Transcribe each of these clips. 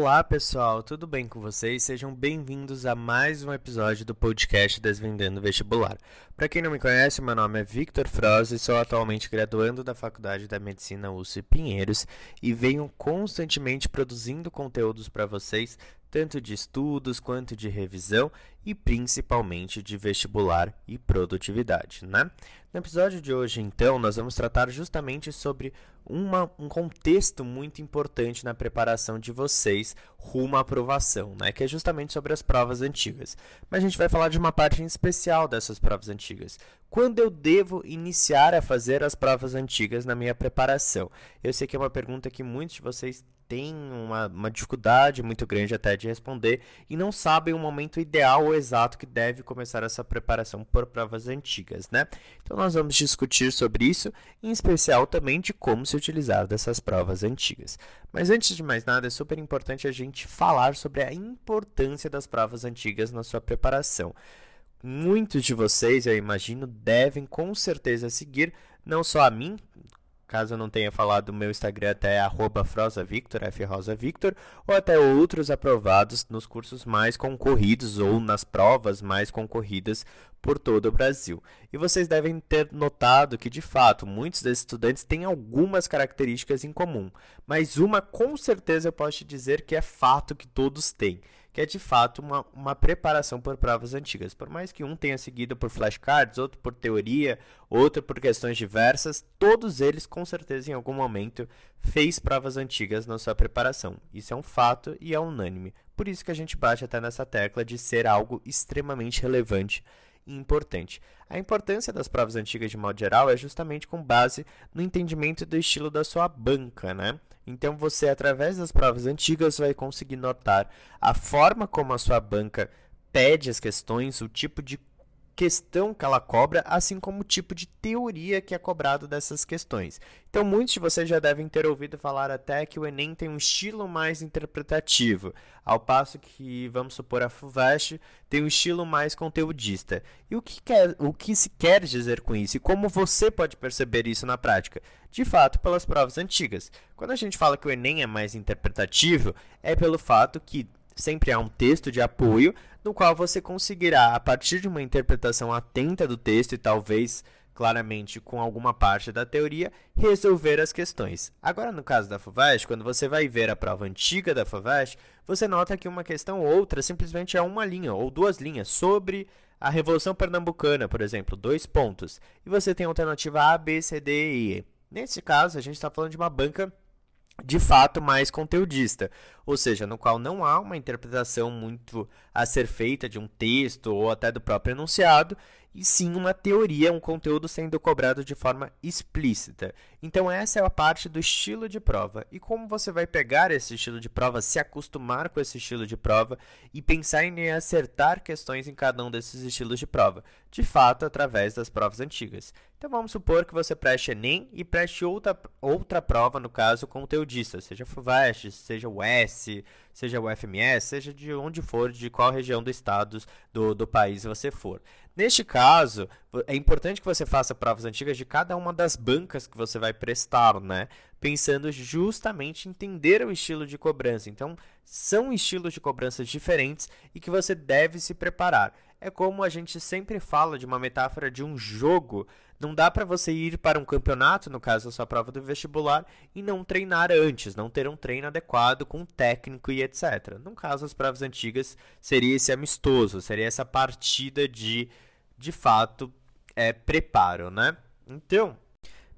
Olá pessoal, tudo bem com vocês? Sejam bem-vindos a mais um episódio do podcast Desvendando Vestibular. Para quem não me conhece, meu nome é Victor Froz e sou atualmente graduando da Faculdade da Medicina USP Pinheiros e venho constantemente produzindo conteúdos para vocês, tanto de estudos quanto de revisão e principalmente de vestibular e produtividade, né? No episódio de hoje, então, nós vamos tratar justamente sobre uma, um contexto muito importante na preparação de vocês rumo à aprovação, né? Que é justamente sobre as provas antigas. Mas a gente vai falar de uma parte em especial dessas provas antigas. Quando eu devo iniciar a fazer as provas antigas na minha preparação? Eu sei que é uma pergunta que muitos de vocês têm uma, uma dificuldade muito grande até de responder e não sabem o momento ideal ou exato que deve começar essa preparação por provas antigas, né? Então nós vamos discutir sobre isso, em especial também de como se utilizar dessas provas antigas. Mas antes de mais nada, é super importante a gente falar sobre a importância das provas antigas na sua preparação. Muitos de vocês, eu imagino, devem com certeza seguir não só a mim, caso eu não tenha falado, o meu Instagram até é frosavictor, frosavictor, ou até outros aprovados nos cursos mais concorridos ou nas provas mais concorridas por todo o Brasil. E vocês devem ter notado que, de fato, muitos desses estudantes têm algumas características em comum, mas uma com certeza eu posso te dizer que é fato que todos têm que é de fato uma, uma preparação por provas antigas. Por mais que um tenha seguido por flashcards, outro por teoria, outro por questões diversas, todos eles com certeza em algum momento fez provas antigas na sua preparação. Isso é um fato e é unânime. Por isso que a gente bate até nessa tecla de ser algo extremamente relevante e importante. A importância das provas antigas de modo geral é justamente com base no entendimento do estilo da sua banca, né? Então você, através das provas antigas, vai conseguir notar a forma como a sua banca pede as questões, o tipo de questão que ela cobra, assim como o tipo de teoria que é cobrado dessas questões. Então, muitos de vocês já devem ter ouvido falar até que o Enem tem um estilo mais interpretativo, ao passo que, vamos supor, a FUVEST tem um estilo mais conteudista. E o que, quer, o que se quer dizer com isso? E como você pode perceber isso na prática? De fato, pelas provas antigas. Quando a gente fala que o Enem é mais interpretativo, é pelo fato que sempre há um texto de apoio no qual você conseguirá, a partir de uma interpretação atenta do texto e talvez claramente com alguma parte da teoria, resolver as questões. Agora, no caso da FUVEST, quando você vai ver a prova antiga da FUVEST, você nota que uma questão ou outra simplesmente é uma linha ou duas linhas sobre a Revolução Pernambucana, por exemplo, dois pontos. E você tem a alternativa A, B, C, D e E. Nesse caso, a gente está falando de uma banca de fato mais conteudista, ou seja, no qual não há uma interpretação muito a ser feita de um texto ou até do próprio enunciado, e sim uma teoria, um conteúdo sendo cobrado de forma explícita. Então essa é a parte do estilo de prova. E como você vai pegar esse estilo de prova, se acostumar com esse estilo de prova e pensar em acertar questões em cada um desses estilos de prova? De fato, através das provas antigas. Então vamos supor que você preste Enem e preste outra, outra prova, no caso, conteudista, seja FUVEST, seja o S, seja o FMS, seja de onde for, de qual região do estado do, do país você for. Neste caso, é importante que você faça provas antigas de cada uma das bancas que você vai prestar, né? Pensando justamente em entender o estilo de cobrança. Então, são estilos de cobranças diferentes e que você deve se preparar. É como a gente sempre fala de uma metáfora de um jogo. Não dá para você ir para um campeonato, no caso da sua prova do vestibular, e não treinar antes, não ter um treino adequado com técnico e etc. No caso das provas antigas, seria esse amistoso, seria essa partida de, de fato, é, preparo, né? Então,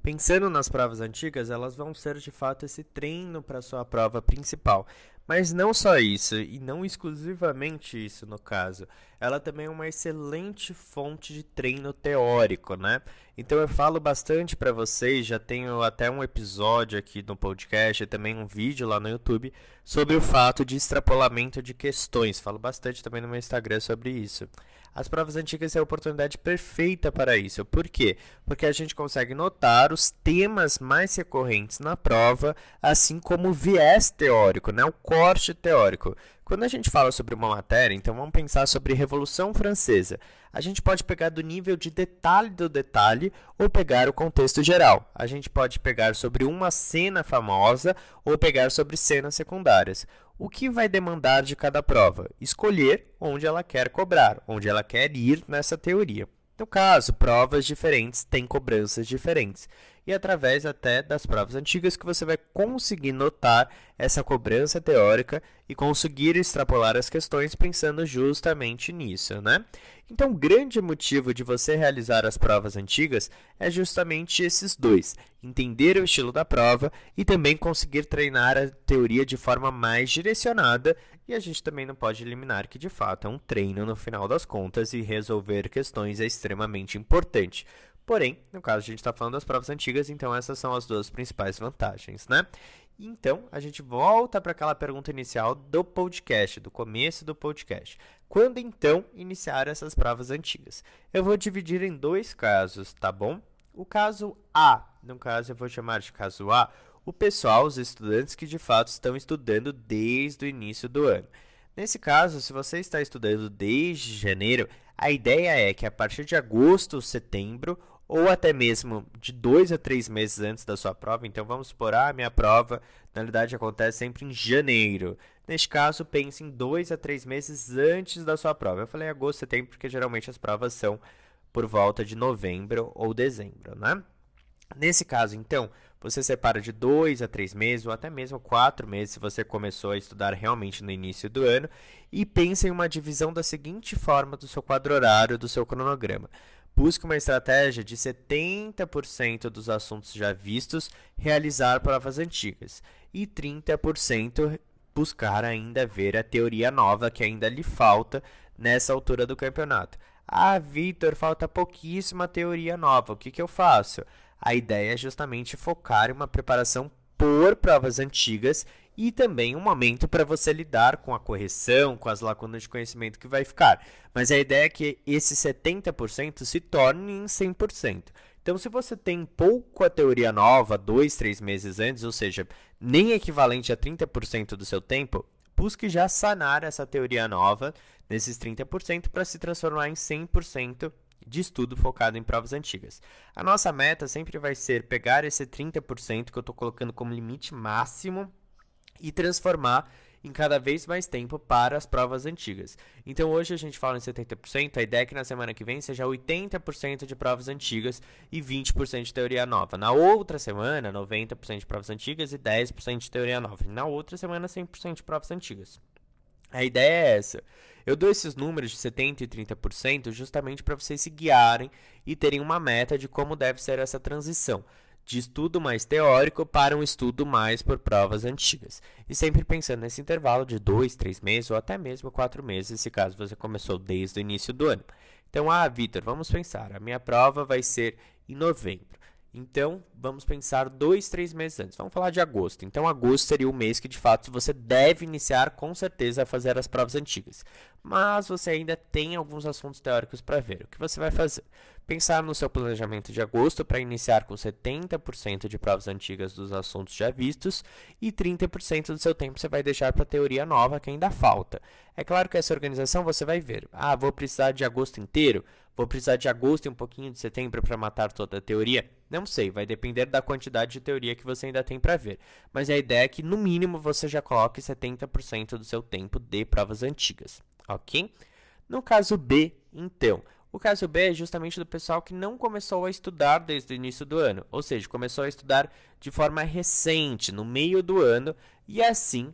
pensando nas provas antigas, elas vão ser de fato esse treino para sua prova principal. Mas não só isso, e não exclusivamente isso no caso, ela também é uma excelente fonte de treino teórico, né? Então eu falo bastante para vocês, já tenho até um episódio aqui no podcast e também um vídeo lá no YouTube sobre o fato de extrapolamento de questões. Falo bastante também no meu Instagram sobre isso. As provas antigas é a oportunidade perfeita para isso. Por quê? Porque a gente consegue notar os temas mais recorrentes na prova, assim como o viés teórico, né? o corte teórico. Quando a gente fala sobre uma matéria, então vamos pensar sobre Revolução Francesa. A gente pode pegar do nível de detalhe do detalhe ou pegar o contexto geral. A gente pode pegar sobre uma cena famosa ou pegar sobre cenas secundárias. O que vai demandar de cada prova? Escolher onde ela quer cobrar, onde ela quer ir nessa teoria. No caso, provas diferentes têm cobranças diferentes e através até das provas antigas que você vai conseguir notar essa cobrança teórica e conseguir extrapolar as questões pensando justamente nisso, né? Então, o grande motivo de você realizar as provas antigas é justamente esses dois: entender o estilo da prova e também conseguir treinar a teoria de forma mais direcionada. E a gente também não pode eliminar que de fato é um treino no final das contas e resolver questões é extremamente importante. Porém, no caso a gente está falando das provas antigas, então essas são as duas principais vantagens, né? Então, a gente volta para aquela pergunta inicial do podcast, do começo do podcast. Quando então iniciar essas provas antigas? Eu vou dividir em dois casos, tá bom? O caso A, no caso eu vou chamar de caso A, o pessoal, os estudantes que de fato estão estudando desde o início do ano. Nesse caso, se você está estudando desde janeiro, a ideia é que a partir de agosto ou setembro, ou até mesmo de dois a três meses antes da sua prova, então vamos supor, ah, minha prova na realidade acontece sempre em janeiro. Neste caso, pense em dois a três meses antes da sua prova. Eu falei agosto, setembro, porque geralmente as provas são por volta de novembro ou dezembro, né? Nesse caso, então, você separa de dois a três meses ou até mesmo quatro meses se você começou a estudar realmente no início do ano e pense em uma divisão da seguinte forma do seu quadro horário, do seu cronograma. Busque uma estratégia de 70% dos assuntos já vistos realizar provas antigas e 30% buscar ainda ver a teoria nova que ainda lhe falta nessa altura do campeonato. Ah, Vitor, falta pouquíssima teoria nova. O que, que eu faço? A ideia é justamente focar em uma preparação por provas antigas e também um momento para você lidar com a correção, com as lacunas de conhecimento que vai ficar. Mas a ideia é que esse 70% se torne em 100%. Então, se você tem pouco a teoria nova, dois, três meses antes, ou seja, nem equivalente a 30% do seu tempo, busque já sanar essa teoria nova nesses 30% para se transformar em 100% de estudo focado em provas antigas. A nossa meta sempre vai ser pegar esse 30% que eu estou colocando como limite máximo e transformar em cada vez mais tempo para as provas antigas. Então hoje a gente fala em 70%, a ideia é que na semana que vem seja 80% de provas antigas e 20% de teoria nova. Na outra semana, 90% de provas antigas e 10% de teoria nova. Na outra semana, 100% de provas antigas. A ideia é essa. Eu dou esses números de 70% e 30% justamente para vocês se guiarem e terem uma meta de como deve ser essa transição de estudo mais teórico para um estudo mais por provas antigas. E sempre pensando nesse intervalo de 2, 3 meses ou até mesmo 4 meses, se caso você começou desde o início do ano. Então, ah, Vitor, vamos pensar, a minha prova vai ser em novembro. Então, vamos pensar dois, três meses antes. Vamos falar de agosto. Então, agosto seria o mês que, de fato, você deve iniciar com certeza a fazer as provas antigas. Mas você ainda tem alguns assuntos teóricos para ver. O que você vai fazer? Pensar no seu planejamento de agosto para iniciar com 70% de provas antigas dos assuntos já vistos e 30% do seu tempo você vai deixar para a teoria nova que ainda falta. É claro que essa organização você vai ver. Ah, vou precisar de agosto inteiro? Vou precisar de agosto e um pouquinho de setembro para matar toda a teoria? Não sei, vai depender da quantidade de teoria que você ainda tem para ver. Mas a ideia é que, no mínimo, você já coloque 70% do seu tempo de provas antigas, ok? No caso B, então, o caso B é justamente do pessoal que não começou a estudar desde o início do ano, ou seja, começou a estudar de forma recente, no meio do ano, e assim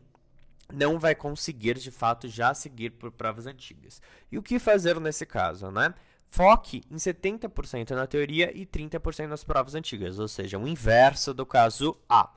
não vai conseguir de fato já seguir por provas antigas. E o que fazer nesse caso, né? Foque em 70% na teoria e 30% nas provas antigas, ou seja, o inverso do caso A.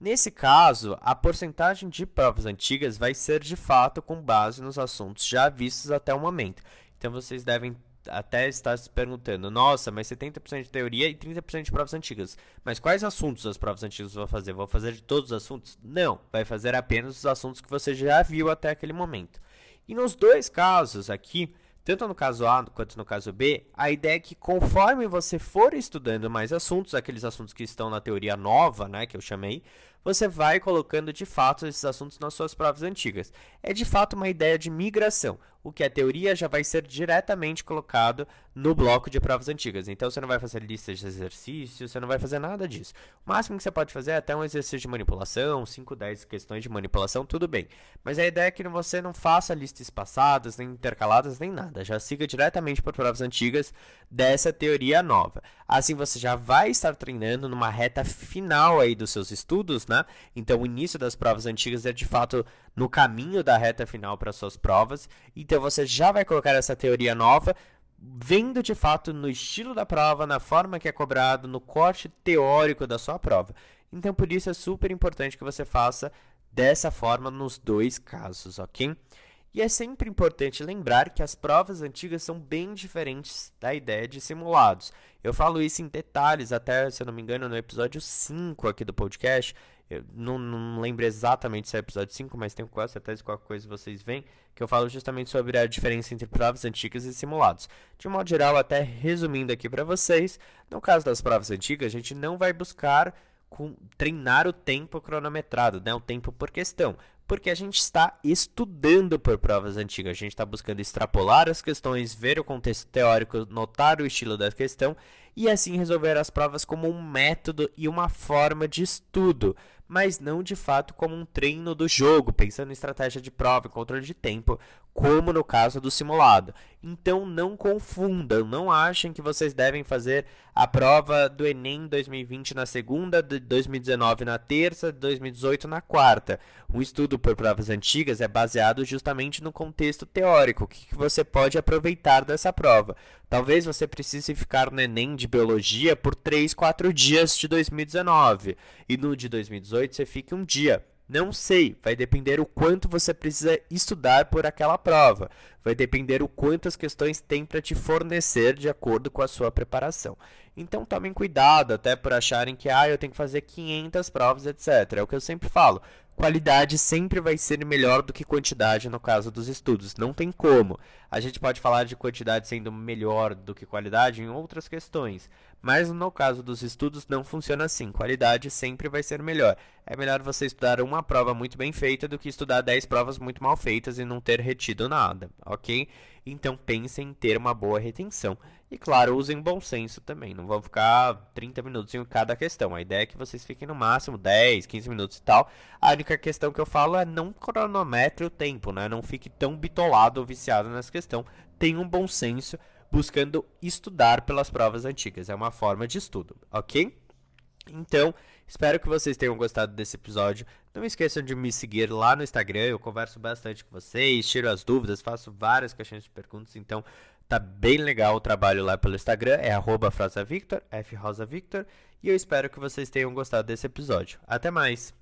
Nesse caso, a porcentagem de provas antigas vai ser de fato com base nos assuntos já vistos até o momento. Então vocês devem até estar se perguntando: nossa, mas 70% de teoria e 30% de provas antigas. Mas quais assuntos as provas antigas vão fazer? Vão fazer de todos os assuntos? Não, vai fazer apenas os assuntos que você já viu até aquele momento. E nos dois casos aqui, tanto no caso A quanto no caso B, a ideia é que conforme você for estudando mais assuntos, aqueles assuntos que estão na teoria nova, né, que eu chamei, você vai colocando de fato esses assuntos nas suas provas antigas. É de fato uma ideia de migração. O que é teoria já vai ser diretamente colocado no bloco de provas antigas. Então você não vai fazer listas de exercícios, você não vai fazer nada disso. O máximo que você pode fazer é até um exercício de manipulação, 5, 10 questões de manipulação, tudo bem. Mas a ideia é que você não faça listas passadas, nem intercaladas, nem nada. Já siga diretamente para provas antigas dessa teoria nova. Assim você já vai estar treinando numa reta final aí dos seus estudos, né? Então o início das provas antigas é de fato no caminho da reta final para suas provas. Então você já vai colocar essa teoria nova vendo de fato no estilo da prova, na forma que é cobrado, no corte teórico da sua prova. Então, por isso é super importante que você faça dessa forma nos dois casos, ok? E é sempre importante lembrar que as provas antigas são bem diferentes da ideia de simulados. Eu falo isso em detalhes, até, se eu não me engano, no episódio 5 aqui do podcast. Eu não, não lembro exatamente se é episódio 5, mas tenho quase certeza que qualquer coisa vocês veem, que eu falo justamente sobre a diferença entre provas antigas e simulados. De um modo geral, até resumindo aqui para vocês, no caso das provas antigas, a gente não vai buscar com, treinar o tempo cronometrado, né, o tempo por questão, porque a gente está estudando por provas antigas, a gente está buscando extrapolar as questões, ver o contexto teórico, notar o estilo da questão e assim resolver as provas como um método e uma forma de estudo, mas não de fato como um treino do jogo, pensando em estratégia de prova, controle de tempo, como no caso do simulado. Então não confundam, não achem que vocês devem fazer a prova do Enem 2020 na segunda, de 2019 na terça, 2018 na quarta. O estudo por provas antigas é baseado justamente no contexto teórico, o que você pode aproveitar dessa prova. Talvez você precise ficar no Enem de Biologia por 3, 4 dias de 2019 e no de 2018 você fique um dia. Não sei, vai depender o quanto você precisa estudar por aquela prova. Vai depender o quanto as questões têm para te fornecer de acordo com a sua preparação. Então tomem cuidado até por acharem que ah, eu tenho que fazer 500 provas, etc. É o que eu sempre falo. Qualidade sempre vai ser melhor do que quantidade no caso dos estudos. Não tem como. A gente pode falar de quantidade sendo melhor do que qualidade em outras questões. Mas no caso dos estudos não funciona assim. Qualidade sempre vai ser melhor. É melhor você estudar uma prova muito bem feita do que estudar 10 provas muito mal feitas e não ter retido nada, ok? Então pensem em ter uma boa retenção. E claro, usem bom senso também. Não vão ficar 30 minutos em cada questão. A ideia é que vocês fiquem no máximo 10, 15 minutos e tal. A única questão que eu falo é não cronometre o tempo, né? Não fique tão bitolado ou viciado nessa questão. Tenha um bom senso buscando estudar pelas provas antigas. É uma forma de estudo, ok? Então, espero que vocês tenham gostado desse episódio. Não esqueçam de me seguir lá no Instagram, eu converso bastante com vocês, tiro as dúvidas, faço várias caixinhas de perguntas, então tá bem legal o trabalho lá pelo Instagram, é Frosavictor, F Rosa Victor, e eu espero que vocês tenham gostado desse episódio. Até mais!